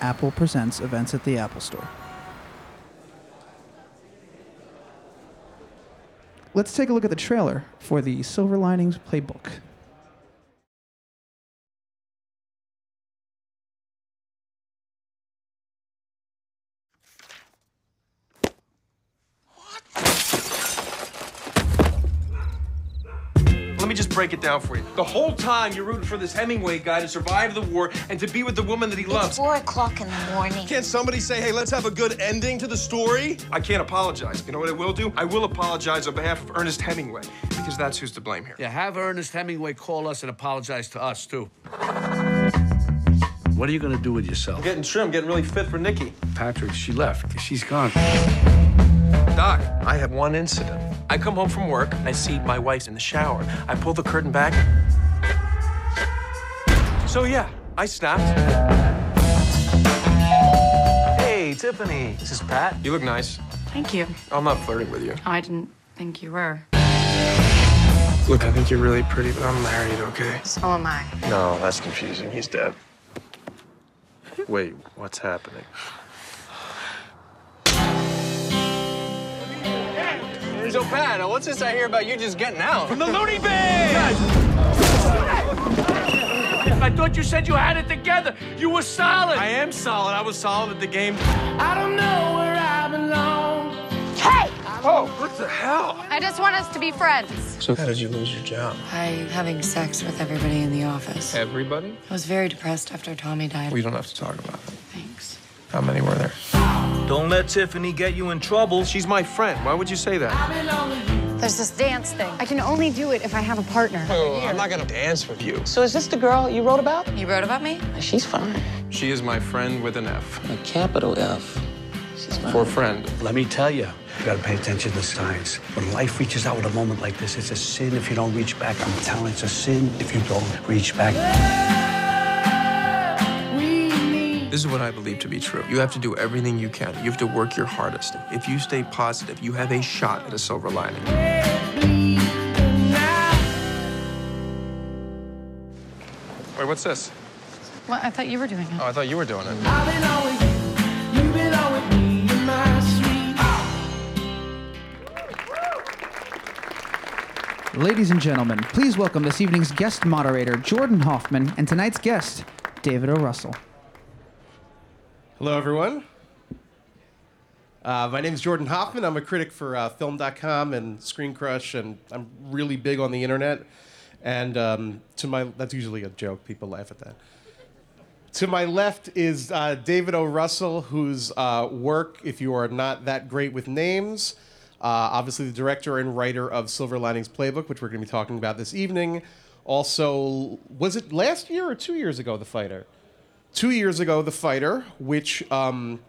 Apple presents events at the Apple Store. Let's take a look at the trailer for the Silver Linings Playbook. Break it down for you. The whole time you're rooting for this Hemingway guy to survive the war and to be with the woman that he It's loves. four o'clock in the morning. Can't somebody say, hey, let's have a good ending to the story? I can't apologize. You know what I will do? I will apologize on behalf of Ernest Hemingway because that's who's to blame here. Yeah, have Ernest Hemingway call us and apologize to us, too. What are you gonna do with yourself? Getting trim, getting really fit for Nikki. Patrick, she left. She's gone. Doc, I have one incident. I come home from work, I see my wife's in the shower. I pull the curtain back. So yeah, I snapped. Hey, Tiffany. This is Pat. You look nice. Thank you. I'm not flirting with you. Oh, I didn't think you were. Look, I think you're really pretty, but I'm married, okay? So am I. No, that's confusing. He's dead. Wait, what's happening? So, Pat, what's this I hear about you just getting out? From the loony bin! I thought you said you had it together. You were solid. I am solid. I was solid at the game. I don't know where I belong. Hey! Oh, what the hell? I just want us to be friends. So how did you lose your job? By having sex with everybody in the office. Everybody? I was very depressed after Tommy died. We don't have to talk about it. Thanks. How many were there? Don't let Tiffany get you in trouble. She's my friend. Why would you say that? There's this dance thing. I can only do it if I have a partner. Oh, I'm not gonna dance with you. So is this the girl you wrote about? You wrote about me? She's fine. She is my friend with an F. A capital F. She's fine. For friend. Let me tell you, you gotta pay attention to signs. When life reaches out with a moment like this, it's a sin if you don't reach back. I'm telling you, it's a sin if you don't reach back. This is what I believe to be true. You have to do everything you can. You have to work your hardest. If you stay positive, you have a shot at a silver lining. Wait, what's this? Well, I thought you were doing it. Oh, I thought you were doing it. Ladies and gentlemen, please welcome this evening's guest moderator, Jordan Hoffman, and tonight's guest, David O. Russell. Hello, everyone. Uh, my name is Jordan Hoffman. I'm a critic for uh, Film.com and ScreenCrush, and I'm really big on the internet. And um, to my that's usually a joke. People laugh at that. To my left is uh, David O. Russell, whose uh, work, if you are not that great with names, uh, obviously the director and writer of Silver Linings Playbook, which we're going to be talking about this evening. Also, was it last year or two years ago, The Fighter? Two years ago, The Fighter, which, um,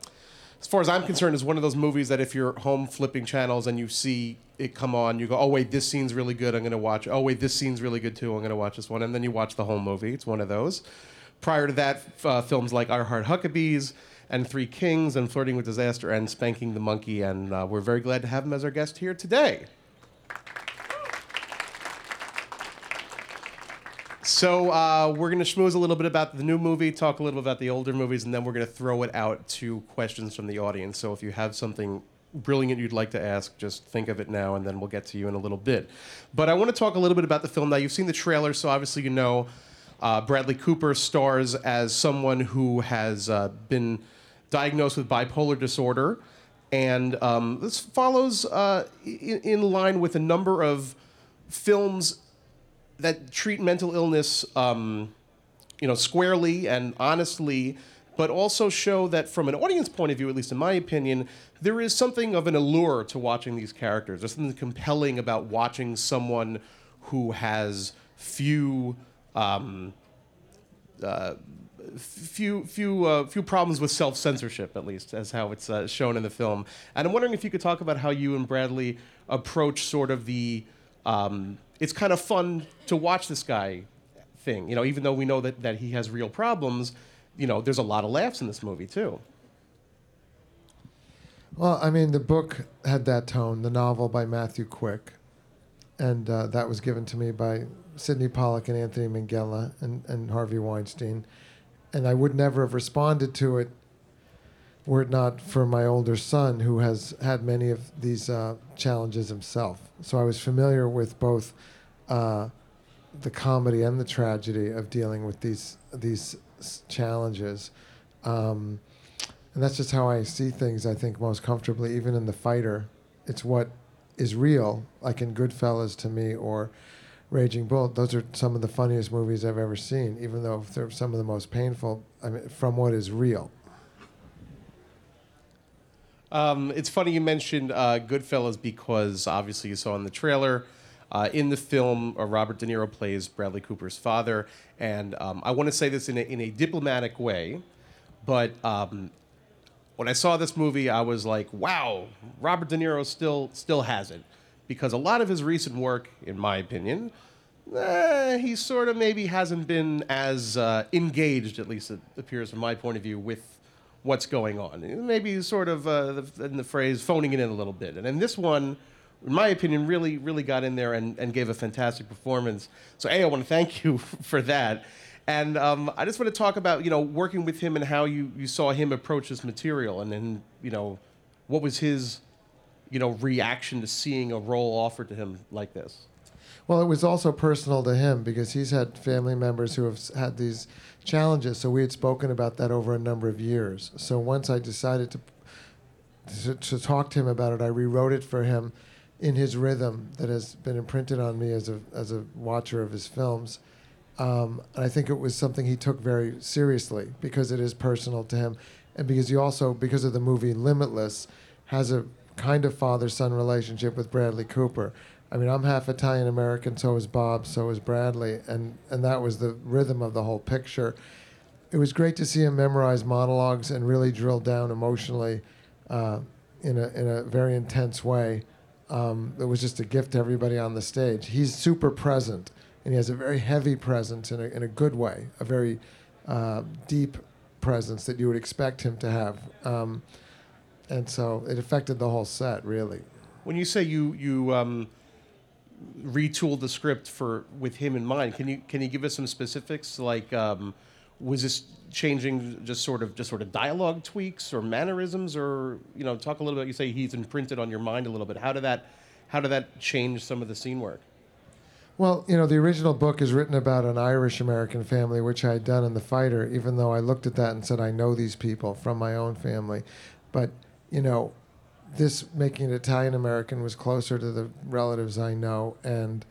as far as I'm concerned, is one of those movies that if you're home flipping channels and you see it come on, you go, oh, wait, this scene's really good. I'm going to watch. Oh, wait, this scene's really good too. I'm going to watch this one. And then you watch the whole movie. It's one of those. Prior to that, uh, films like I Heart Huckabees and Three Kings and Flirting with Disaster and Spanking the Monkey. And uh, we're very glad to have him as our guest here today. So uh, we're going to schmooze a little bit about the new movie, talk a little bit about the older movies, and then we're going to throw it out to questions from the audience. So if you have something brilliant you'd like to ask, just think of it now, and then we'll get to you in a little bit. But I want to talk a little bit about the film. Now you've seen the trailer, so obviously you know uh, Bradley Cooper stars as someone who has uh, been diagnosed with bipolar disorder, and um, this follows uh, in, in line with a number of films that treat mental illness, um, you know, squarely and honestly, but also show that from an audience point of view, at least in my opinion, there is something of an allure to watching these characters. There's something compelling about watching someone who has few. Um, uh, few few uh, few problems with self censorship, at least as how it's uh, shown in the film. And I'm wondering if you could talk about how you and Bradley approach sort of the. Um, it's kind of fun to watch this guy thing, you know. Even though we know that that he has real problems, you know, there's a lot of laughs in this movie too. Well, I mean, the book had that tone, the novel by Matthew Quick, and uh, that was given to me by Sydney Pollack and Anthony Minghella and, and Harvey Weinstein. and I would never have responded to it were it not for my older son, who has had many of these uh, challenges himself. So I was familiar with both uh, the comedy and the tragedy of dealing with these these challenges. Um, and that's just how I see things. I think most comfortably, even in the fighter, it's what is real, like in Goodfellas to me or Raging Bull. Those are some of the funniest movies I've ever seen, even though they're some of the most painful. I mean, from what is real. Um, it's funny you mentioned uh, Goodfellas because obviously you saw in the trailer. Uh, in the film, uh, Robert De Niro plays Bradley Cooper's father, and um, I want to say this in a, in a diplomatic way, but um, when I saw this movie, I was like, "Wow, Robert De Niro still still has it," because a lot of his recent work, in my opinion, eh, he sort of maybe hasn't been as uh, engaged, at least it appears from my point of view, with what's going on. Maybe sort of, uh, the, in the phrase, phoning it in a little bit. And this one, in my opinion, really, really got in there and, and gave a fantastic performance. So, A, I want to thank you for that. And um, I just want to talk about, you know, working with him and how you, you saw him approach this material. And then, you know, what was his, you know, reaction to seeing a role offered to him like this? Well, it was also personal to him because he's had family members who have had these challenges. So we had spoken about that over a number of years. So once I decided to to, to talk to him about it, I rewrote it for him in his rhythm that has been imprinted on me as a as a watcher of his films. Um, and I think it was something he took very seriously because it is personal to him, and because he also, because of the movie Limitless, has a kind of father-son relationship with Bradley Cooper. I mean, I'm half Italian American, so is Bob, so is Bradley, and and that was the rhythm of the whole picture. It was great to see him memorize monologues and really drill down emotionally uh, in a in a very intense way. Um, it was just a gift to everybody on the stage. He's super present, and he has a very heavy presence in a in a good way, a very uh, deep presence that you would expect him to have. Um, and so it affected the whole set, really. When you say you you um, retooled the script for with him in mind, can you can you give us some specifics? Like, um, was this changing just sort of just sort of dialogue tweaks or mannerisms, or you know, talk a little bit. You say he's imprinted on your mind a little bit. How did that how did that change some of the scene work? Well, you know, the original book is written about an Irish American family, which I had done in The Fighter, even though I looked at that and said, I know these people from my own family. But, you know, this making it Italian American was closer to the relatives I know. And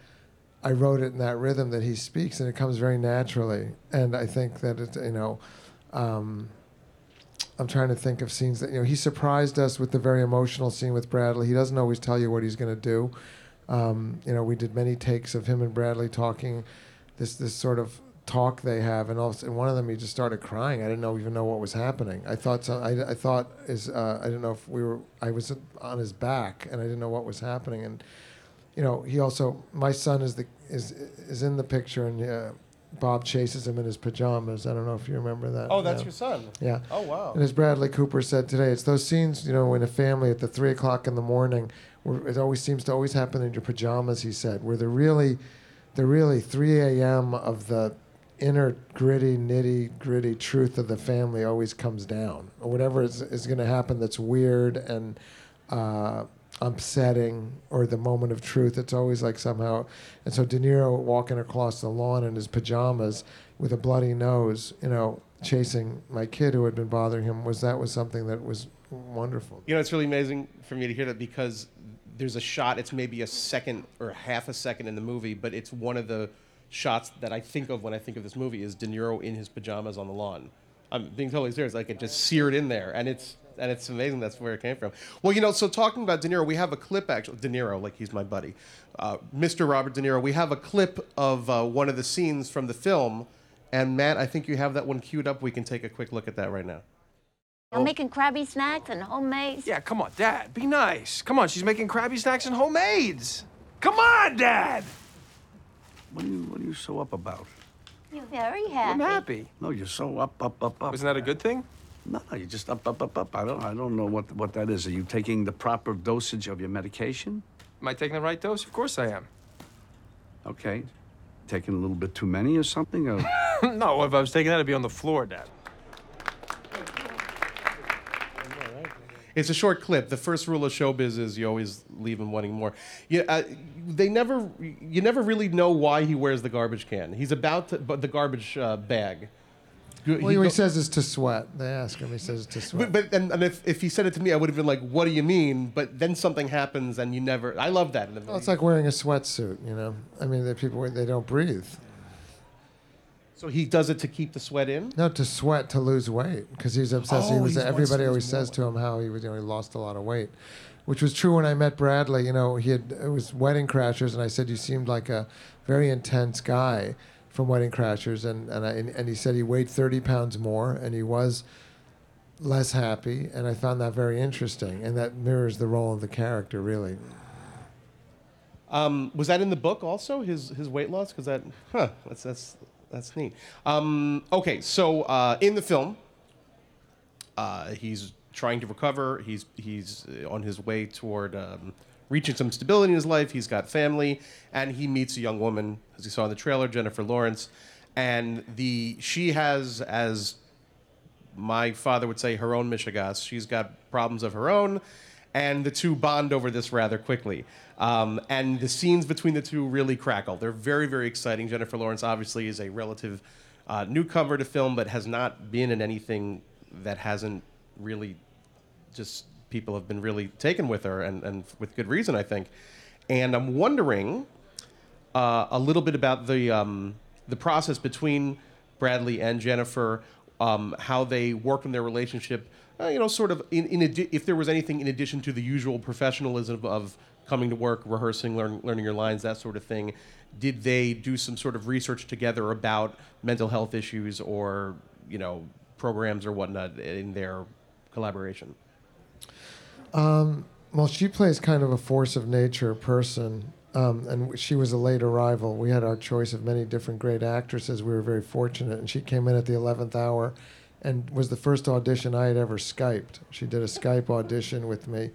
I wrote it in that rhythm that he speaks, and it comes very naturally. And I think that it's, you know, um, I'm trying to think of scenes that, you know, he surprised us with the very emotional scene with Bradley. He doesn't always tell you what he's going to do. Um, you know, we did many takes of him and Bradley talking, this this sort of talk they have, and all, and one of them he just started crying. I didn't know even know what was happening. I thought so, I, I thought is uh, I didn't know if we were I was on his back and I didn't know what was happening. And you know, he also my son is the is is in the picture and. Uh, Bob chases him in his pajamas. I don't know if you remember that. Oh, that's Yeah. your son. Yeah. Oh, wow. And as Bradley Cooper said today, it's those scenes, you know, in a family at the three o'clock in the morning, where it always seems to always happen in your pajamas. He said, where they're really, they're really 3 a.m. of the inner gritty, nitty gritty truth of the family always comes down, or whatever is, is going to happen that's weird and uh, upsetting, or the moment of truth. It's always like somehow. And so De Niro walking across the lawn in his pajamas with a bloody nose, you know, chasing my kid who had been bothering him was that was something that was wonderful. You know, it's really amazing for me to hear that because there's a shot. It's maybe a second or half a second in the movie, but it's one of the shots that I think of when I think of this movie is De Niro in his pajamas on the lawn. I'm being totally serious. Like it just seared in there, and it's and it's amazing. That's where it came from. Well, you know, so talking about De Niro, we have a clip actually. De Niro, like he's my buddy, uh, Mr. Robert De Niro. We have a clip of uh, one of the scenes from the film, and Matt, I think you have that one queued up. We can take a quick look at that right now. I'm making Krabby snacks and homemade. Yeah, come on, Dad. Be nice. Come on, she's making Krabby snacks and homemades. Come on, Dad. What are you, what are you so up about? You're very happy. I'm happy. No, you're so up, up, up, up. Isn't that a good thing? No, no, you're just up, up, up, up. I don't, I don't know what, what that is. Are you taking the proper dosage of your medication? Am I taking the right dose? Of course I am. Okay. Taking a little bit too many or something? Or... no, if I was taking that, I'd be on the floor, Dad. It's a short clip. The first rule of showbiz is you always leave him wanting more. Yeah, uh, they never. You never really know why he wears the garbage can. He's about to, but the garbage uh, bag. Well, He he, says it's to sweat. They ask him. He says it's to sweat. But, but and, and if, if he said it to me, I would have been like, "What do you mean?" But then something happens, and you never. I love that. Well, it's like wearing a sweatsuit. You know. I mean, the people they don't breathe. So he does it to keep the sweat in. No, to sweat to lose weight because he's obsessed. he Oh, was. he wants to Everybody always says to him how he was. You know, he lost a lot of weight, which was true when I met Bradley. You know, he had it was Wedding Crashers, and I said you seemed like a very intense guy from Wedding Crashers, and and I, and, and he said he weighed thirty pounds more, and he was less happy, and I found that very interesting, and that mirrors the role of the character really. Um, was that in the book also? His his weight loss? Because that, huh? That's that's that's neat. Um, okay, so uh, in the film, uh, he's trying to recover. He's he's on his way toward um, reaching some stability in his life. He's got family, and he meets a young woman, as you saw in the trailer, Jennifer Lawrence, and the she has as my father would say her own mishigas. She's got problems of her own, and the two bond over this rather quickly. Um, and the scenes between the two really crackle. They're very, very exciting. Jennifer Lawrence obviously is a relative uh, newcomer to film, but has not been in anything that hasn't really just people have been really taken with her, and, and with good reason, I think. And I'm wondering uh, a little bit about the um, the process between Bradley and Jennifer, um, how they worked in their relationship. Uh, you know, sort of in, in addi- if there was anything in addition to the usual professionalism of coming to work, rehearsing, learn, learning your lines, that sort of thing. Did they do some sort of research together about mental health issues or you know programs or whatnot in their collaboration? Um, well, she plays kind of a force of nature person, um, and she was a late arrival. We had our choice of many different great actresses. We were very fortunate, and she came in at the eleventh hour, and was the first audition I had ever Skyped. She did a Skype audition with me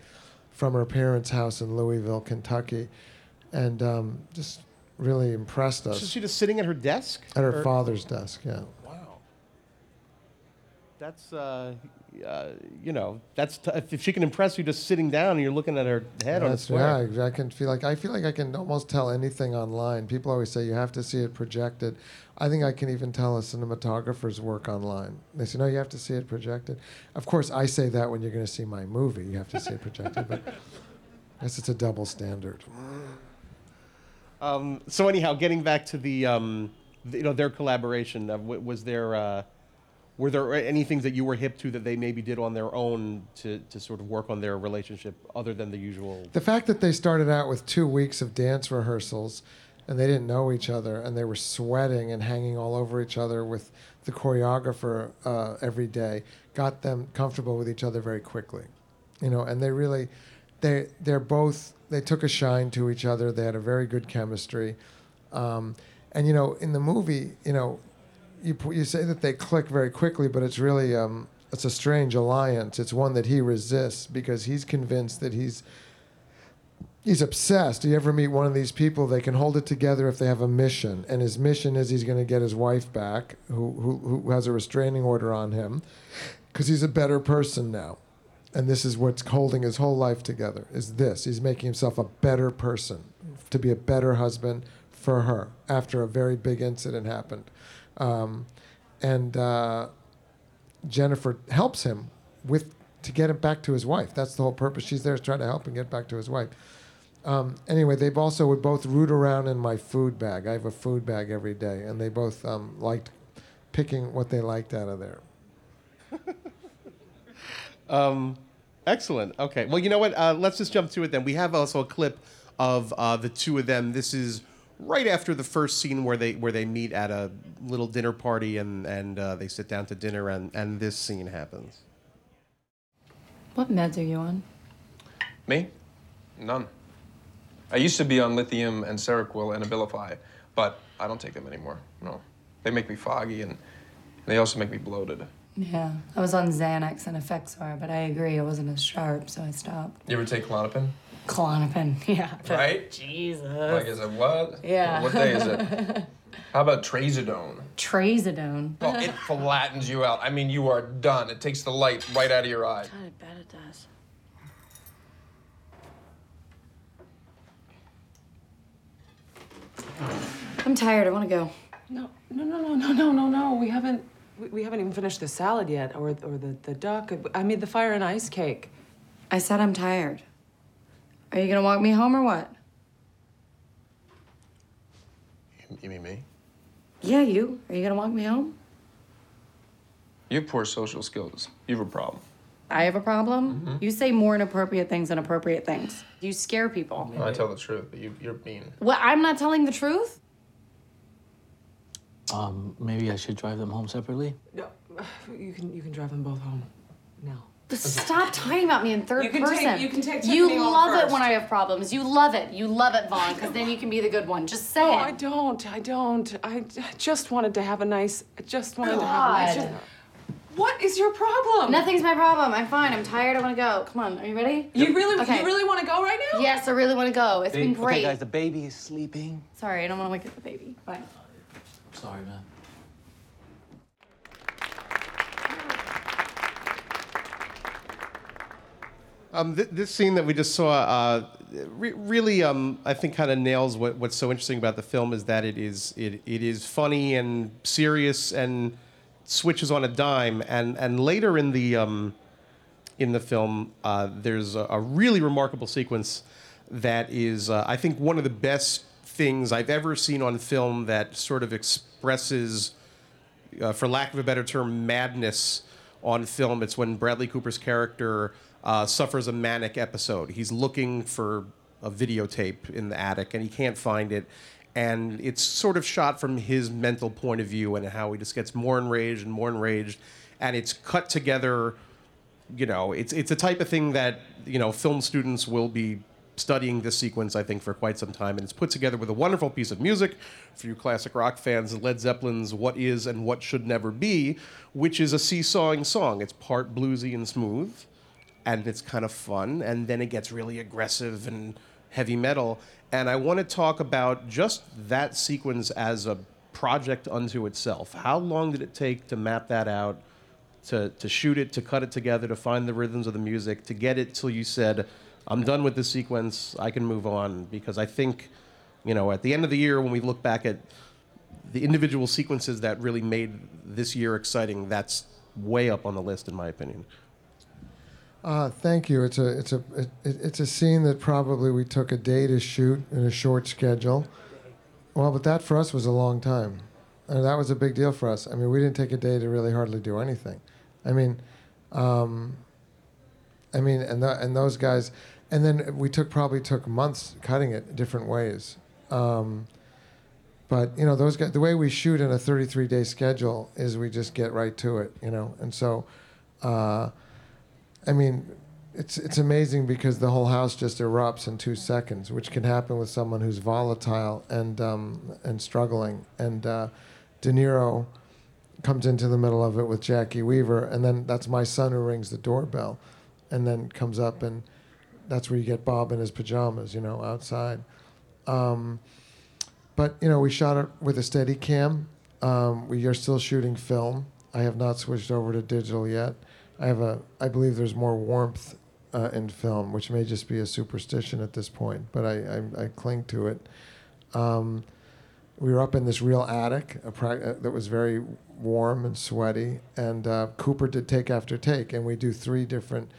from her parents' house in Louisville, Kentucky, and um, just really impressed us So she just sitting at her desk at her Or- father's desk. Yeah. Wow. That's uh, uh, you know, that's t- if she can impress you just sitting down and you're looking at her head on a That's, square. yeah, I can feel like I feel like I can almost tell anything online. People always say you have to see it projected. I think I can even tell a cinematographer's work online. They say no, you have to see it projected. Of course, I say that when you're going to see my movie, you have to see it projected. But I guess it's a double standard. Um, so anyhow, getting back to the, um, you know, their collaboration, uh, w- was there, uh, were there any things that you were hip to that they maybe did on their own to, to sort of work on their relationship other than the usual? The fact that they started out with two weeks of dance rehearsals and they didn't know each other and they were sweating and hanging all over each other with the choreographer uh, every day got them comfortable with each other very quickly. You know, and they really, they, they're both, they took a shine to each other. They had a very good chemistry. Um, and, you know, in the movie, you know, you, you say that they click very quickly, but it's really, um, it's a strange alliance. It's one that he resists because he's convinced that he's he's obsessed. Do you ever meet one of these people? They can hold it together if they have a mission, and his mission is he's going to get his wife back, who who, who has a restraining order on him, because he's a better person now, and this is what's holding his whole life together. Is this? He's making himself a better person, to be a better husband for her after a very big incident happened, um, and. Uh, Jennifer helps him with to get him back to his wife. That's the whole purpose. She's there to try to help him get back to his wife. Um, anyway, they also would both root around in my food bag. I have a food bag every day, and they both um, liked picking what they liked out of there. Um, excellent. Okay. Well, you know what? Uh, let's just jump to it then. We have also a clip of uh, the two of them. This is right after the first scene where they where they meet at a little dinner party and and uh, they sit down to dinner and and this scene happens. What meds are you on? Me? None. I used to be on lithium and Seroquel and Abilify, but I don't take them anymore. No. They make me foggy and they also make me bloated. Yeah, I was on Xanax and Effexor, but I agree I wasn't as sharp, so I stopped. You ever take Klonopin? Klonopin, yeah. Right? Jesus. Like, is it what? Yeah. What day is it? How about trazodone? Trazodone. Well, it flattens you out. I mean, you are done. It takes the light right out of your eye. I bet it does. I'm tired. I want to go. No, no, no, no, no, no, no, no. We haven't. We, we haven't even finished the salad yet, or or the the duck. I made the fire and ice cake. I said I'm tired. Are you gonna walk me home or what? You, you mean me? Yeah, you. Are you gonna walk me home? You have poor social skills. You have a problem. I have a problem. You say more inappropriate things than appropriate things. You scare people. I tell the truth, but you, you're mean. What? I'm not telling the truth. Um, maybe I should drive them home separately? No, you can you can drive them both home now. But stop talking about me in third You can person. take- you can take You Tiffany home love it when I have problems. You love it. You love it, Vaughn, because then you can be the good one. Just say No, it. I don't. I don't. I just wanted to have a nice. I just wanted to have a nice. God. What is your problem? Nothing's my problem. I'm fine. I'm tired. I want to go. Come on. Are you ready? You really, Okay. you really want to go right now? Yes, I really want to go. It's been great. Okay, guys, the baby is sleeping. Sorry, I don't want to wake up the baby. Bye. Sorry, man. Um, th- this scene that we just saw uh, re- really, um, I think, kind of nails what, what's so interesting about the film is that it is it, it is funny and serious and switches on a dime. And and later in the um, in the film, uh, there's a, a really remarkable sequence that is, uh, I think, one of the best things I've ever seen on film that sort of expresses uh, for lack of a better term, madness on film. It's when Bradley Cooper's character uh, suffers a manic episode. He's looking for a videotape in the attic and he can't find it. And it's sort of shot from his mental point of view and how he just gets more enraged and more enraged. And it's cut together you know, it's it's a type of thing that you know film students will be studying this sequence, I think, for quite some time, and it's put together with a wonderful piece of music for you classic rock fans. Led Zeppelin's "What Is and What Should Never Be," which is a seesawing song. It's part bluesy and smooth, and it's kind of fun, and then it gets really aggressive and heavy metal. And I want to talk about just that sequence as a project unto itself. How long did it take to map that out? to, to shoot it, to cut it together, to find the rhythms of the music, to get it till you said, I'm done with this sequence, I can move on. Because I think, you know, at the end of the year, when we look back at the individual sequences that really made this year exciting, that's way up on the list, in my opinion. Uh, thank you. It's a it's a it, it's a scene that probably we took a day to shoot in a short schedule. Well, but that for us was a long time, and that was a big deal for us. I mean, we didn't take a day to really hardly do anything. I mean, um, I mean, and the, and those guys, and then we took probably took months cutting it different ways. Um, but you know, those guys, the way we shoot in a 33 day schedule is we just get right to it, you know, and so. Uh, I mean, it's it's amazing because the whole house just erupts in two seconds, which can happen with someone who's volatile and um, and struggling. And uh, De Niro comes into the middle of it with Jacki Weaver, and then that's my son who rings the doorbell, and then comes up, and that's where you get Bob in his pajamas, you know, outside. Um, but you know, we shot it with a Steadicam. Um, we are still shooting film. I have not switched over to digital yet. I have a. I believe there's more warmth uh, in film, which may just be a superstition at this point, but I I, I cling to it. Um, we were up in this real attic a pra- uh, that was very warm and sweaty, and uh, Cooper did take after take, and we do three different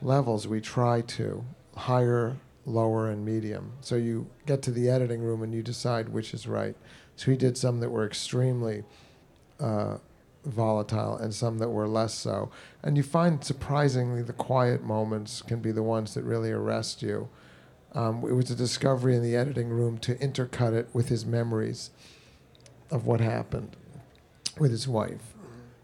levels. We try to higher, lower, and medium. So you get to the editing room and you decide which is right. So he did some that were extremely. Uh, volatile and some that were less so. And you find surprisingly the quiet moments can be the ones that really arrest you. Um, it was a discovery in the editing room to intercut it with his memories of what happened with his wife.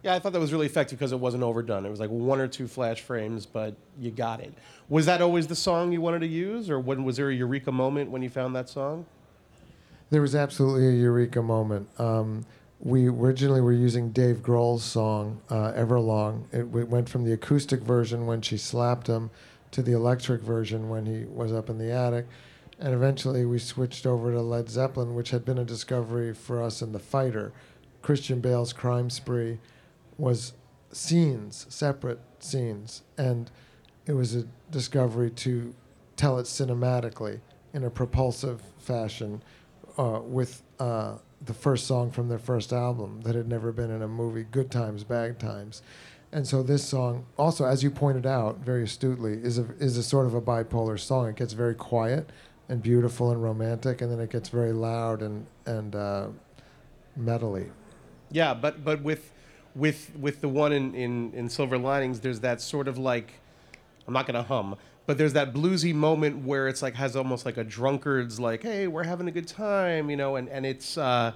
Yeah, I thought that was really effective because it wasn't overdone. It was like one or two flash frames, but you got it. Was that always the song you wanted to use, or when was there a eureka moment when you found that song? There was absolutely a eureka moment. Um, we originally were using Dave Grohl's song uh, "Everlong." It w- went from the acoustic version when she slapped him to the electric version when he was up in the attic, and eventually we switched over to Led Zeppelin, which had been a discovery for us in The Fighter. Christian Bale's crime spree was scenes, separate scenes, and it was a discovery to tell it cinematically in a propulsive fashion uh, with uh, the first song from their first album that had never been in a movie, Good Times, Bad Times. And so this song, also as you pointed out very astutely, is a is a sort of a bipolar song. It gets very quiet and beautiful and romantic, and then it gets very loud and and uh, metally. Yeah, but but with with with the one in, in, in Silver Linings, there's that sort of like I'm not gonna hum, but there's that bluesy moment where it's like has almost like a drunkard's like, hey, we're having a good time, you know, and and it's uh,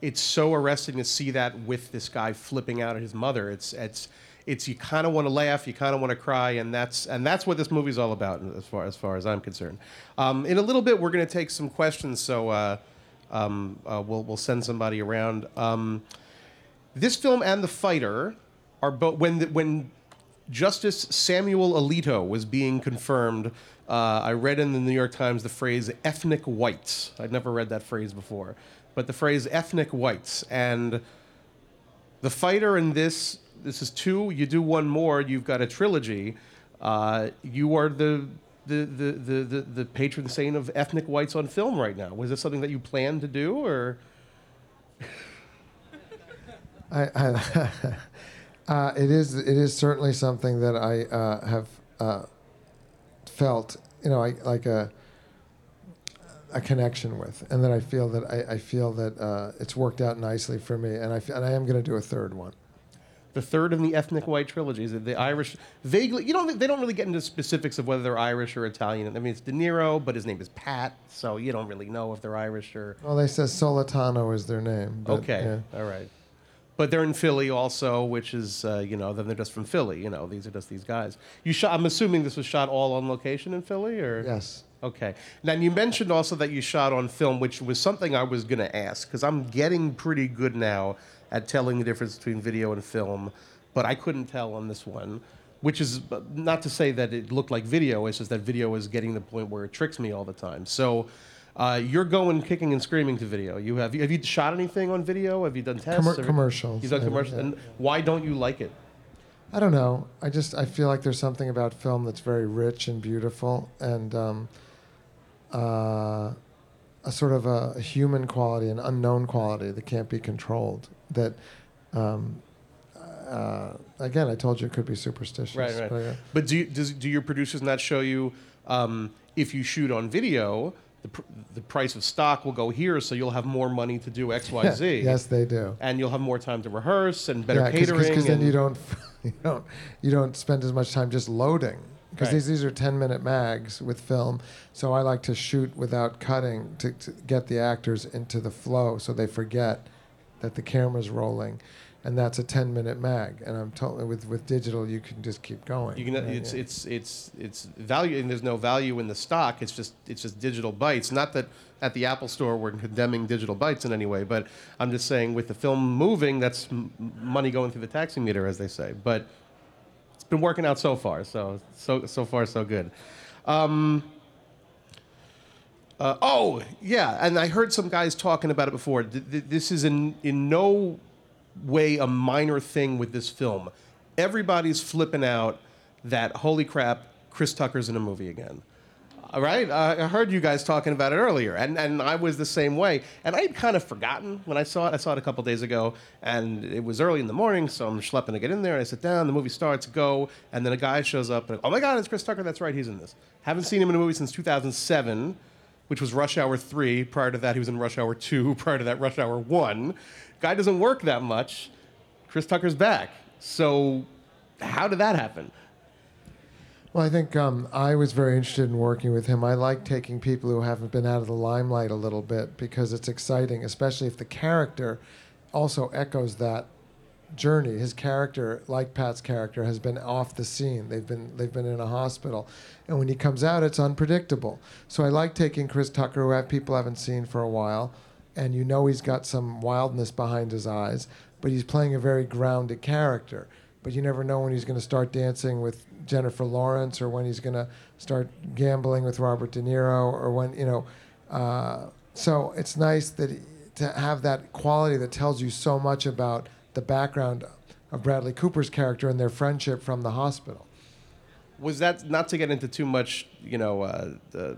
it's so arresting to see that with this guy flipping out at his mother. It's it's it's you kind of want to laugh, you kind of want to cry, and that's and that's what this movie's all about as far as far as I'm concerned. Um, in a little bit, we're gonna take some questions, so uh, um, uh, we'll we'll send somebody around. Um, this film and The Fighter are both when the, when Justice Samuel Alito was being confirmed. Uh, I read in the New York Times the phrase "ethnic whites." I'd never read that phrase before, but the phrase "ethnic whites" and the fighter in this. This is two. You do one more. You've got a trilogy. Uh, you are the the, the, the, the, the patron saint of ethnic whites on film right now. Was this something that you planned to do, or? I, I uh, it is it is certainly something that I uh, have uh, felt, you know, I, like a a connection with, and that I feel that I, I feel that uh, it's worked out nicely for me, and I f- and I am going to do a third one. the third in the ethnic white trilogies. The Irish, vaguely, you don't. They don't really get into specifics of whether they're Irish or Italian. I mean, it's De Niro, but his name is Pat, so you don't really know if they're Irish or. Well, they say Solitano is their name. But, okay, yeah. all right. But they're in Philly also, which is uh, you know, then they're just from Philly. You know, these are just these guys. You shot. I'm assuming this was shot all on location in Philly, or Yes. Okay. Now you mentioned also that you shot on film, which was something I was going to ask because I'm getting pretty good now at telling the difference between video and film, but I couldn't tell on this one. Which is uh, not to say that it looked like video. It's just that video is getting to the point where it tricks me all the time. So. Uh, you're going kicking and screaming to video. You have have you shot anything on video? Have you done tests? Commer- commercials, You've done commercials. yeah. And why don't you like it? I don't know. I just I feel like there's something about film that's very rich and beautiful, and um, uh, a sort of a, a human quality, an unknown quality that can't be controlled. That um, uh, again, I told you it could be superstitious. Right, right. but, uh, But do you, does, do your producers not show you um, if you shoot on video, the, pr- the price of stock will go here, so you'll have more money to do X, Y, Z. yes, they do. And you'll have more time to rehearse and better yeah, catering. because then and- you don't you don't you don't spend as much time just loading because Right. these these are 10 minute mags with film so i like to shoot without cutting to, to get the actors into the flow so they forget that the camera's rolling and that's a 10 minute mag and i'm totally with with digital you can just keep going You can, right? it's, Yeah. it's, it's, it's value, and there's no value in the stock. It's just, it's just digital bytes. Not that at the Apple Store we're condemning digital bytes in any way, but I'm just saying with the film moving, that's m- money going through the taxi meter, as they say. But it's been working out so far. So, so, so far, so good. Um, uh, oh, yeah, and I heard some guys talking about it before. Th- th- this is in, in no way a minor thing with this film. Everybody's flipping out that, holy crap, Chris Tucker's in a movie again. All right, I heard you guys talking about it earlier, and, and I was the same way. And I had kind of forgotten when I saw it. I saw it a couple days ago, and it was early in the morning, so I'm schlepping to get in there. And I sit down, the movie starts, go, and then a guy shows up, and oh my God, it's Chris Tucker. That's right, he's in this. Haven't seen him in a movie since 2007, which was Rush Hour 3. Prior to that, he was in Rush Hour 2. Prior to that, Rush Hour 1. Guy doesn't work that much. Chris Tucker's back. So, how did that happen? Well, I think um, I was very interested in working with him. I like taking people who haven't been out of the limelight a little bit because it's exciting, especially if the character also echoes that journey. His character, like Pat's character, has been off the scene. They've been they've been in a hospital, and when he comes out, it's unpredictable. So I like taking Chris Tucker, who have people haven't seen for a while, and you know he's got some wildness behind his eyes, but he's playing a very grounded character. But you never know when he's going to start dancing with Jennifer Lawrence or when he's going to start gambling with Robert De Niro or when you know. Uh, so it's nice that he, to have that quality that tells you so much about the background of Bradley Cooper's character and their friendship from the hospital. was that not to get into too much, you know, uh, uh,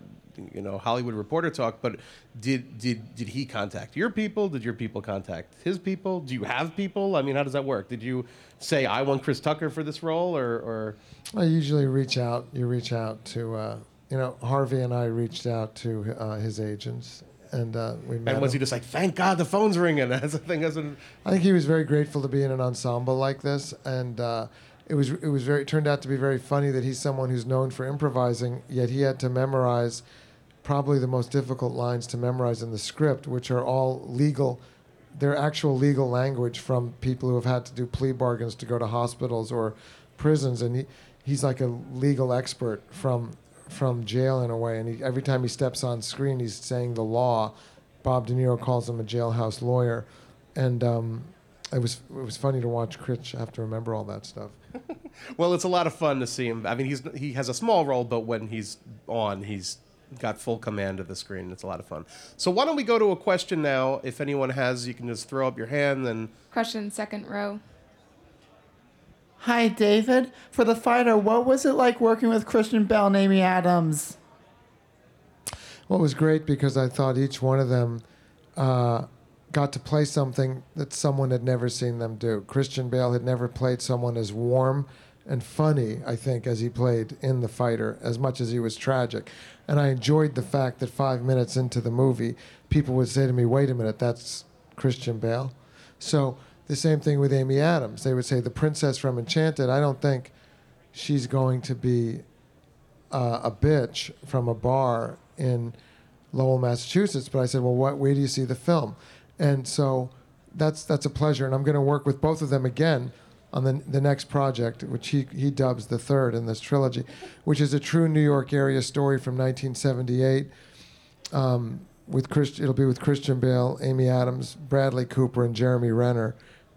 you know Hollywood Reporter talk. But did did did he contact your people? Did your people contact his people? Do you have people? I mean, how does that work? Did you say I want Chris Tucker for this role, or or I usually reach out. You reach out to, uh, you know, Harvey and I reached out to uh, his agents, and uh, we met. and was he just like, thank God the phone's ringing? That's a thing. As an, I think he was very grateful to be in an ensemble like this, and uh, it was it was very it turned out to be very funny that he's someone who's known for improvising, yet he had to memorize probably the most difficult lines to memorize in the script, which are all legal. They're actual legal language from people who have had to do plea bargains to go to hospitals or prisons, and he, he's like a legal expert from from jail in a way. And he, every time he steps on screen, he's saying the law. Bob De Niro calls him a jailhouse lawyer, and um, it was it was funny to watch Critch have to remember all that stuff. well, it's a lot of fun to see him. I mean, he's he has a small role, but when he's on, he's got full command of the screen. It's a lot of fun. So why don't we go to a question now? If anyone has, you can just throw up your hand Then Question second row. Hi, David. For the fighter, what was it like working with Christian Bale and Amy Adams? Well, it was great because I thought each one of them uh, got to play something that someone had never seen them do. Christian Bale had never played someone as warm and funny, I think, as he played in The Fighter, as much as he was tragic. And I enjoyed the fact that five minutes into the movie, people would say to me, wait a minute, that's Christian Bale. So the same thing with Amy Adams. They would say, the princess from Enchanted, I don't think she's going to be uh, a bitch from a bar in Lowell, Massachusetts. But I said, well, what, where do you see the film? And so that's that's a pleasure, and I'm going to work with both of them again on the the next project, which he he dubs the third in this trilogy, which is a true New York area story from 1978. Um, with Christ, it'll be with Christian Bale, Amy Adams, Bradley Cooper, and Jeremy Renner,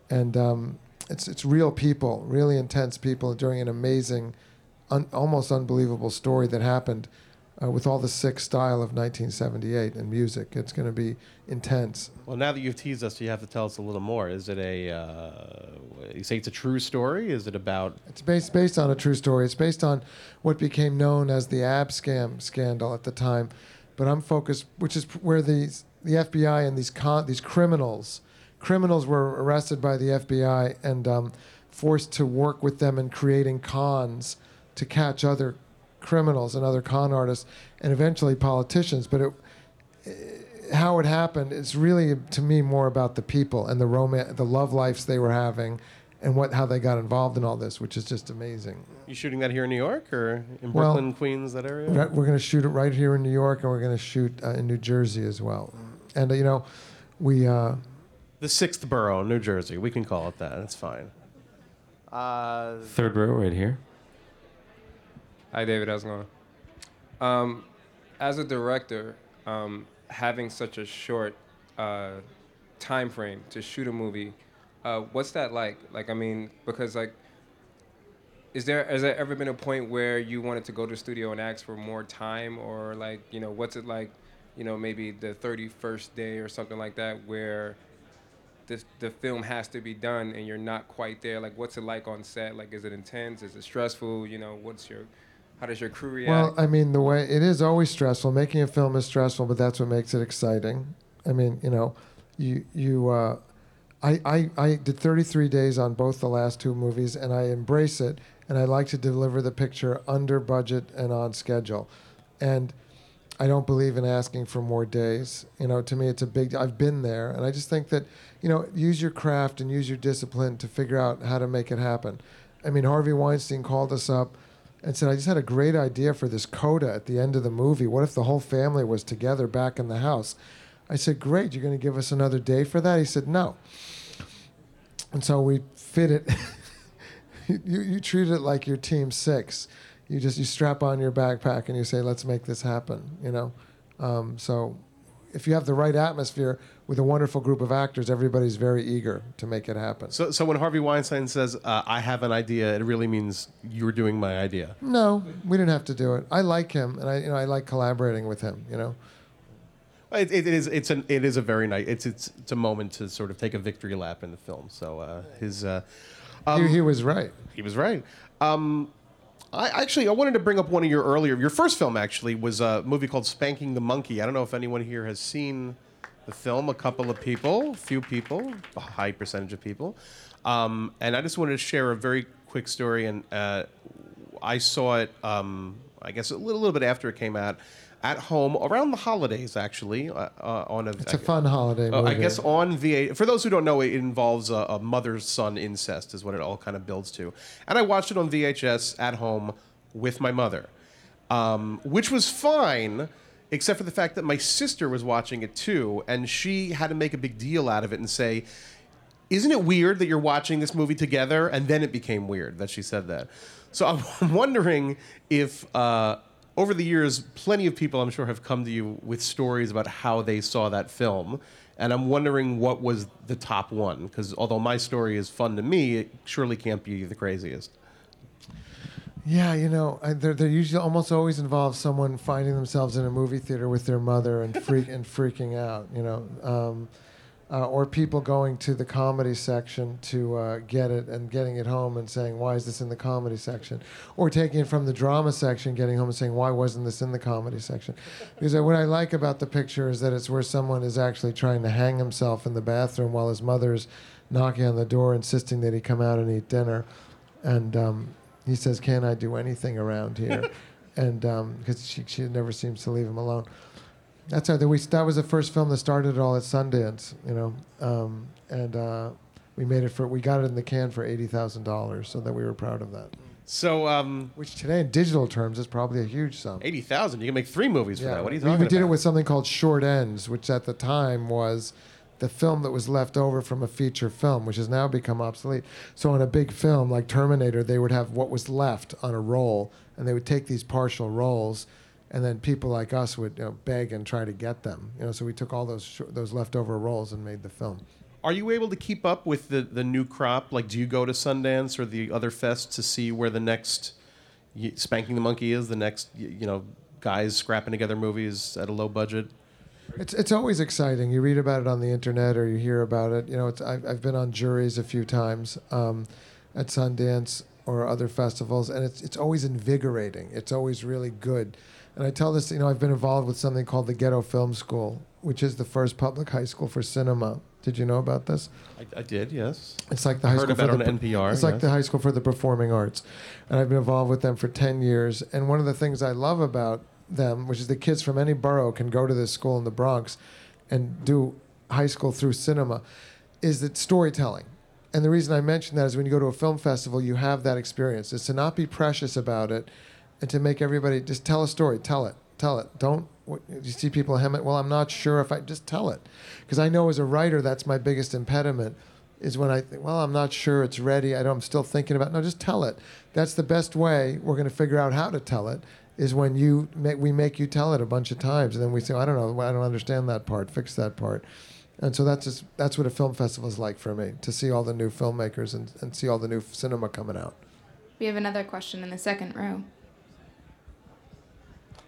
and um, it's it's real people, really intense people during an amazing, un, almost unbelievable story that happened uh, with all the sick style of 1978 and music. It's going to be intense. Well, now that you've teased us, you have to tell us a little more. Is it a? Uh, you say it's a true story? Is it about? It's based based on a true story. It's based on what became known as the Abscam scandal at the time, but I'm focused, which is where the the FBI and these con- these criminals criminals were arrested by the FBI and um, forced to work with them in creating cons to catch other criminals and other con artists and eventually politicians. But it, how it happened is really to me more about the people and the romance, the love lives they were having, and what how they got involved in all this, which is just amazing. You shooting that here in New York or in Well, Brooklyn, Queens, that area? Right, We're going to shoot it right here in New York, and we're going to shoot uh, in New Jersey as well. And uh, you know, we uh, The sixth borough, New Jersey. We can call it that. It's fine. Uh, Third row right here. Hi, David. How's it going? Um, as a director, um, having such a short uh, time frame to shoot a movie, uh, what's that like? Like, I mean, because like, is there has there ever been a point where you wanted to go to the studio and ask for more time, or like, you know, what's it like? You know, maybe the thirty first day or something like that, where the the film has to be done and you're not quite there. Like, what's it like on set? Like, is it intense? Is it stressful? You know, what's your how does your crew react? well, I mean, the way it is always stressful. Making a film is stressful, but that's what makes it exciting. I mean, you know, you you. Uh, I, I, I did 33 days on both the last two movies, and I embrace it, and I like to deliver the picture under budget and on schedule. And I don't believe in asking for more days. You know, to me, it's a big. I've been there, and I just think that you know, use your craft and use your discipline to figure out how to make it happen. I mean, Harvey Weinstein called us up and said, "I just had a great idea for this coda at the end of the movie. What if the whole family was together back in the house?" I said, "Great. You're going to give us another day for that?" He said, "No." And so we fit it. you, you treat it like your team six. You just you strap on your backpack and you say, "Let's make this happen." You know, um, so if you have the right atmosphere with a wonderful group of actors, everybody's very eager to make it happen. so, so when Harvey Weinstein says, uh, "I have an idea," it really means you're doing my idea. No, we didn't have to do it. I like him, and I you know I like collaborating with him. You know. It, it is. It's an. It is a very nice. It's it's it's a moment to sort of take a victory lap in the film. So uh, his. Uh, um, he, he was right. He was right. Um, I actually I wanted to bring up one of your earlier. Your first film actually was a movie called Spanking the Monkey. I don't know if anyone here has seen the film. A couple of people, few people, a high percentage of people. Um, and I just wanted to share a very quick story. And uh, I saw it, um, I guess, a little, little bit after it came out. At home around the holidays, actually, uh, uh, on a. It's a fun holiday Uh, I guess on VA. For those who don't know, it involves a, a mother-son incest, is what it all kind of builds to. And I watched it on VHS at home with my mother, um, which was fine, except for the fact that my sister was watching it too, and she had to make a big deal out of it and say, "Isn't it weird that you're watching this movie together?" And then it became weird that she said that. So I'm wondering if. Over the years, plenty of people, I'm sure, have come to you with stories about how they saw that film. And I'm wondering what was the top one. Because although my story is fun to me, it surely can't be the craziest. Yeah, you know, they're, they're usually almost always involve someone finding themselves in a movie theater with their mother and freak and freaking out. You know, um, uh, or people going to the comedy section to uh, get it and getting it home and saying, "Why is this in the comedy section?" Or taking it from the drama section, getting home and saying, "Why wasn't this in the comedy section?" Because what I like about the picture is that it's where someone is actually trying to hang himself in the bathroom while his mother's knocking on the door, insisting that he come out and eat dinner, and um, he says, "Can I do anything around here?" and because she she never seems to leave him alone. That's how that we that was the first film that started it all at Sundance, you know, um, and uh, we made it for we got it in the can for eighty thousand dollars, so that we were proud of that. So, um, which today in digital terms is probably a huge sum. Eighty thousand. You can make three movies for that. What are you we, talking we did it with something called Short Ends, which at the time was the film that was left over from a feature film, which has now become obsolete. So on a big film like Terminator, they would have what was left on a roll, and they would take these partial rolls, and then people like us would you know, beg and try to get them. You know, so we took all those sh- those leftover rolls and made the film. Are you able to keep up with the, the new crop? Like, do you go to Sundance or the other fests to see where the next Spanking the Monkey is? The next, you know, guys scrapping together movies at a low budget? It's it's always exciting. You read about it on the internet or you hear about it. You know, it's, I've I've been on juries a few times um, at Sundance or other festivals, and it's it's always invigorating. It's always really good. And I tell this, you know, I've been involved with something called the Ghetto Film School, which is the first public high school for cinema. Did you know about this? I, I did, yes. It's like the I high heard school about for the on NPR. It's like the high school for the performing arts, and I've been involved with them for ten years. And one of the things I love about them, which is the kids from any borough can go to this school in the Bronx, and do high school through cinema, is that storytelling. And the reason I mention that is when you go to a film festival, you have that experience. Is to not be precious about it, and to make everybody just tell a story, tell it, tell it. Don't you see people hem it? Well, I'm not sure if I just tell it, because I know as a writer that's my biggest impediment, is when I think, well, I'm not sure it's ready. I don't, I'm still thinking about. It. No, just tell it. That's the best way we're going to figure out how to tell it. Is when you make, we make you tell it a bunch of times, and then we say, I don't know, I don't understand that part. Fix that part. And so that's just that's what a film festival is like for me to see all the new filmmakers and, and see all the new cinema coming out. We have another question in the second row.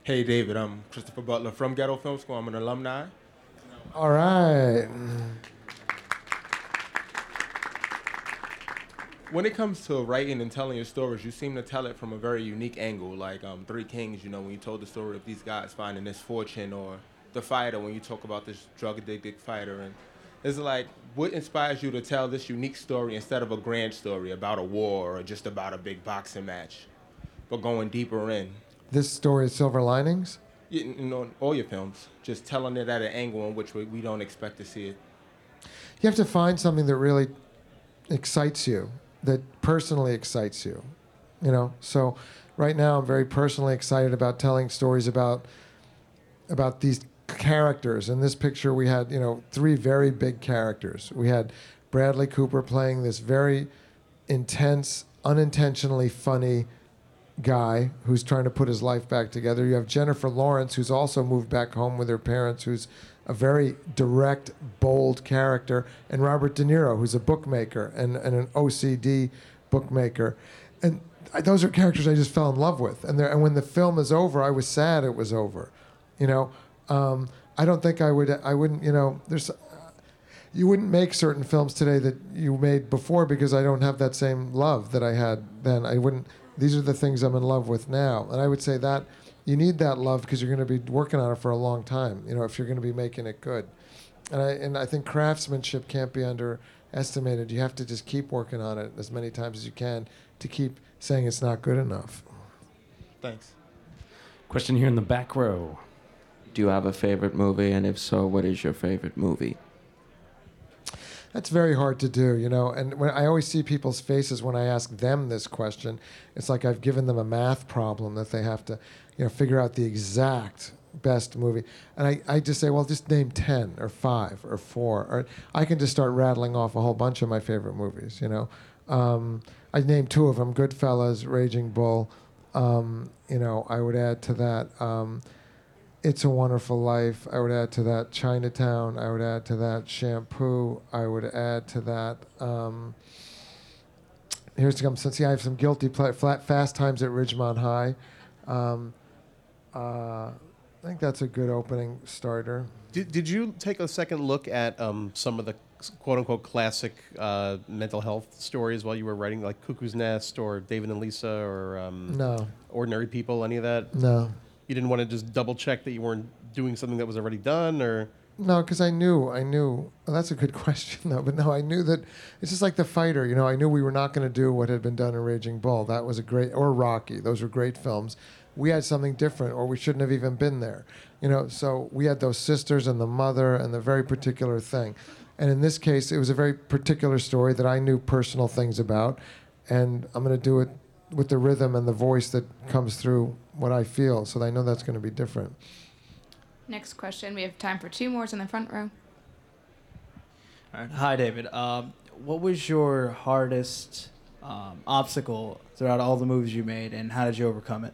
Hey, David. I'm Christopher Butler from Ghetto Film School. I'm an alumni. All right. When it comes to writing and telling your stories, you seem to tell it from a very unique angle. Like um, Three Kings, you know, when you told the story of these guys finding this fortune, or The Fighter, when you talk about this drug addicted fighter. And it's like, what inspires you to tell this unique story instead of a grand story about a war or just about a big boxing match, but going deeper in? This story is Silver Linings. You you know, all your films, just telling it at an angle in which we, we don't expect to see it. You have to find something that really excites you, that personally excites you. You know, so right now I'm very personally excited about telling stories about about these characters. In this picture, we had you know three very big characters. We had Bradley Cooper playing this very intense, unintentionally funny guy who's trying to put his life back together. You have Jennifer Lawrence, who's also moved back home with her parents, who's a very direct, bold character, and Robert De Niro, who's a bookmaker and, and an OCD bookmaker. And I, those are characters I just fell in love with. And, and when the film is over, I was sad it was over. You know, um, I don't think I would. I wouldn't. You know, there's. You wouldn't make certain films today that you made before because I don't have that same love that I had then. I wouldn't. These are the things I'm in love with now. And I would say that you need that love because you're going to be working on it for a long time. You know, if you're going to be making it good. And I and I think craftsmanship can't be underestimated. You have to just keep working on it as many times as you can to keep saying it's not good enough. Thanks. Question here in the back row. Do you have a favorite movie? And if so, what is your favorite movie? That's very hard to do, you know. And when I always see people's faces when I ask them this question, it's like I've given them a math problem that they have to, you know, figure out the exact best movie. And I, I just say, well, just name 10 or 5 or 4. Or I can just start rattling off a whole bunch of my favorite movies, you know. Um, I named two of them Goodfellas, Raging Bull. Um, you know, I would add to that um, It's a Wonderful Life. I would add to that Chinatown. I would add to that Shampoo. I would add to that. Um, here's to come. Since I have some guilty ple- flat Fast Times at Ridgemont High. Um, uh, I think that's a good opening starter. Did, did you take a second look at um, some of the quote unquote classic uh, mental health stories while you were writing, like Cuckoo's Nest or David and Lisa or um, No. Ordinary People, any of that? No. You didn't want to just double check that you weren't doing something that was already done, or No, because I knew, I knew. Well, that's a good question, though. But no, I knew that it's just like the fighter. You know, I knew we were not going to do what had been done in Raging Bull. That was a great, or Rocky. Those were great films. We had something different, or we shouldn't have even been there. You know, so we had those sisters and the mother and the very particular thing. And in this case, it was a very particular story that I knew personal things about, and I'm going to do it with the rhythm and the voice that comes through what I feel. So I know that's going to be different. Next question. We have time for two more in the front row. All right. Hi, David. Um, what was your hardest um, obstacle throughout all the moves you made, and how did you overcome it?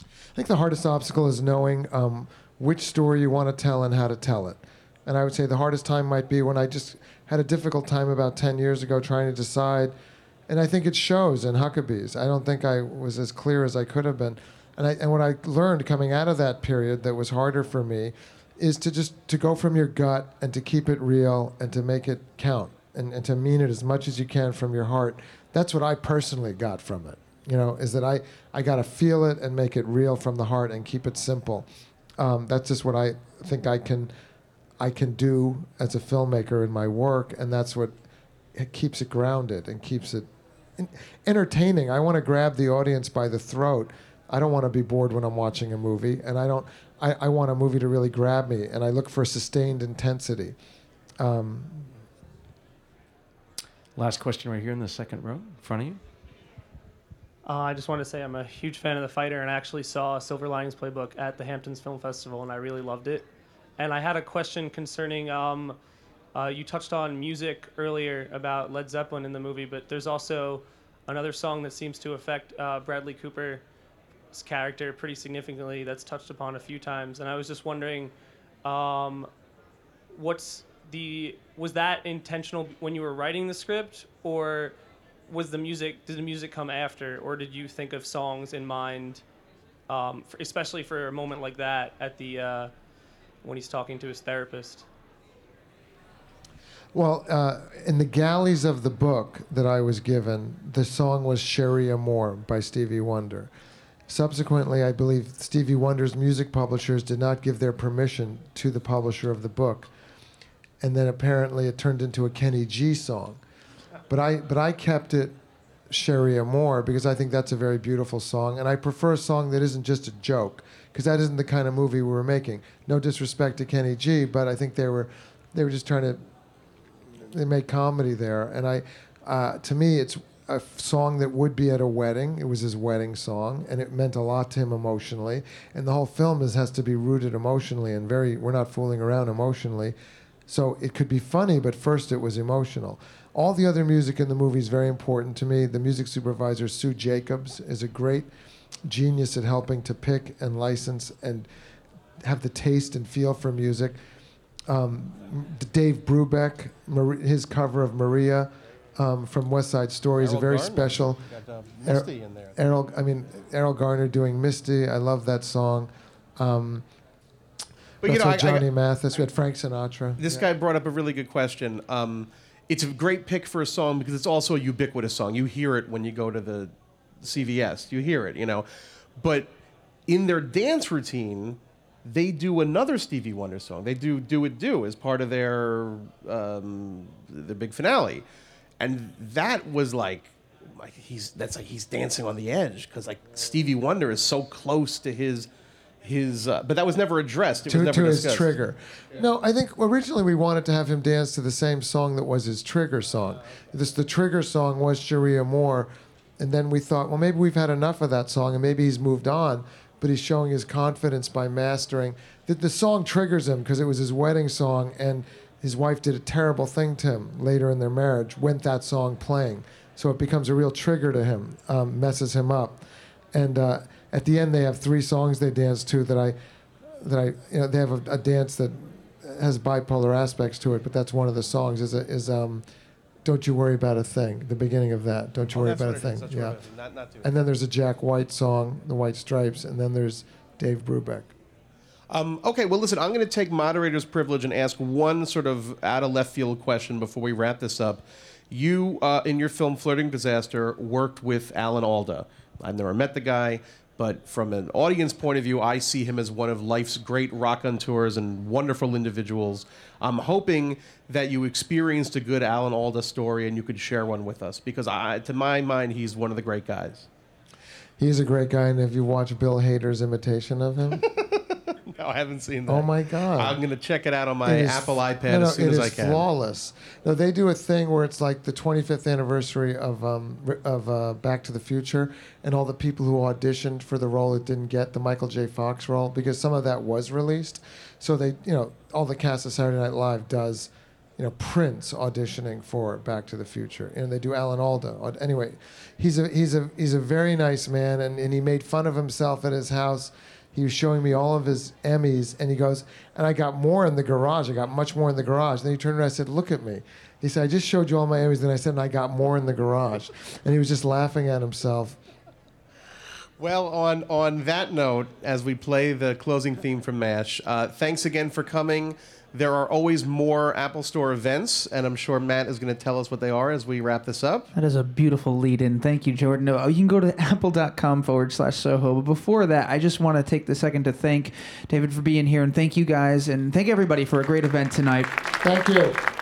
I think the hardest obstacle is knowing um, which story you want to tell and how to tell it. And I would say the hardest time might be when I just had a difficult time about 10 years ago trying to decide. And I think it shows in Huckabees. I don't think I was as clear as I could have been. And, I, and what I learned coming out of that period that was harder for me is to just to go from your gut and to keep it real and to make it count and, and to mean it as much as you can from your heart. That's what I personally got from it. You know, is that I, I got to feel it and make it real from the heart and keep it simple. Um, that's just what I think I can I can do as a filmmaker in my work, and that's what it keeps it grounded and keeps it entertaining. I want to grab the audience by the throat. I don't want to be bored when I'm watching a movie, and I don't. I, I want a movie to really grab me, and I look for sustained intensity. Um, Last question right here in the second row, in front of you. Uh, I just want to say I'm a huge fan of The Fighter and I actually saw Silver Linings Playbook at the Hamptons Film Festival and I really loved it. And I had a question concerning um, uh, you touched on music earlier about Led Zeppelin in the movie, but there's also another song that seems to affect uh, Bradley Cooper's character pretty significantly that's touched upon a few times. And I was just wondering um, what's the was that intentional when you were writing the script or was the music did the music come after or did you think of songs in mind um, for, especially for a moment like that at the uh, when he's talking to his therapist Well, uh, in the galleys of the book that I was given, the song was Cherie Amour by Stevie Wonder. Subsequently, I believe Stevie Wonder's music publishers did not give their permission to the publisher of the book. And then apparently it turned into a Kenny G song. But I, but I kept it Cherie Amour because I think that's a very beautiful song. And I prefer a song that isn't just a joke because that isn't the kind of movie we were making. No disrespect to Kenny G, but I think they were, they were just trying to they made comedy there, and I, uh, to me, it's a f- song that would be at a wedding. It was his wedding song, and it meant a lot to him emotionally. And the whole film is, has to be rooted emotionally and very. We're not fooling around emotionally, so it could be funny, but first it was emotional. All the other music in the movie is very important to me. The music supervisor Sue Jacobs is a great genius at helping to pick and license and have the taste and feel for music um, Dave Brubeck, Mar- his cover of Maria um, from West Side Story is a Erroll very Garner. special. You got, uh, Er- Misty in there. Erroll, I mean Erroll Garner doing Misty. I love that song. Um, But, you that's know, with I- I Johnny Mathis. We had Frank Sinatra. This Yeah. guy brought up a really good question. Um, it's a great pick for a song because it's also a ubiquitous song. You hear it when you go to the CVS. You hear it, you know. But in their dance routine, they do another Stevie Wonder song. They do "Do It Do" as part of their um, the big finale, and that was like, like he's that's like he's dancing on the edge because like Stevie Wonder is so close to his his, uh, but that was never addressed. It to, was never to his trigger. No, I think originally we wanted to have him dance to the same song that was his trigger song. This the trigger song was Cherie Amour, and then we thought, well, maybe we've had enough of that song, and maybe he's moved on. But he's showing his confidence by mastering. The, the song triggers him because it was his wedding song, and his wife did a terrible thing to him later in their marriage. Went that song playing, so it becomes a real trigger to him, um, messes him up, and. Uh, at the end, they have three songs they dance to that I, that I, you know, they have a, a dance that has bipolar aspects to it, but that's one of the songs. Is a, is um, "Don't You Worry About a Thing." The beginning of that. Don't you Oh, worry about a thing. That's Yeah. what it is. Not- not and then there's a Jack White song, "The White Stripes," and then there's Dave Brubeck. Um, okay, well, listen, I'm going to take moderator's privilege and ask one sort of out of left field question before we wrap this up. You, uh, in your film Flirting Disaster, worked with Alan Alda. I've never met the guy, but from an audience point of view, I see him as one of life's great rock tours and wonderful individuals. I'm hoping that you experienced a good Alan Alda story and you could share one with us because, I, to my mind, he's one of the great guys. He's a great guy, and if you watch Bill Hader's imitation of him, No, I haven't seen that. oh my God! I'm going to check it out on my is- Apple iPad no, no, as soon as I can. It is flawless. No, they do a thing where it's like the 25th anniversary of um, of uh, Back to the Future, and all the people who auditioned for the role that didn't get the Michael J. Fox role because some of that was released. So they, you know, all the cast of Saturday Night Live does, you know, Prince auditioning for Back to the Future, and they do Alan Alda. Anyway, he's a he's a he's a very nice man, and, and he made fun of himself at his house he was showing me all of his Emmys, and he goes, and I got more in the garage. I got much more in the garage. then he turned around and said, look at me. He said, I just showed you all my Emmys. and I said, and I got more in the garage. And he was just laughing at himself. Well, on on that note, as we play the closing theme from MASH, uh, thanks again for coming. There are always more Apple Store events, and I'm sure Matt is going to tell us what they are as we wrap this up. That is a beautiful lead in. Thank you, Jordan. No, you can go to apple.com forward slash Soho. But before that, I just want to take the second to thank David for being here and thank you guys and thank everybody for a great event tonight. Thank you.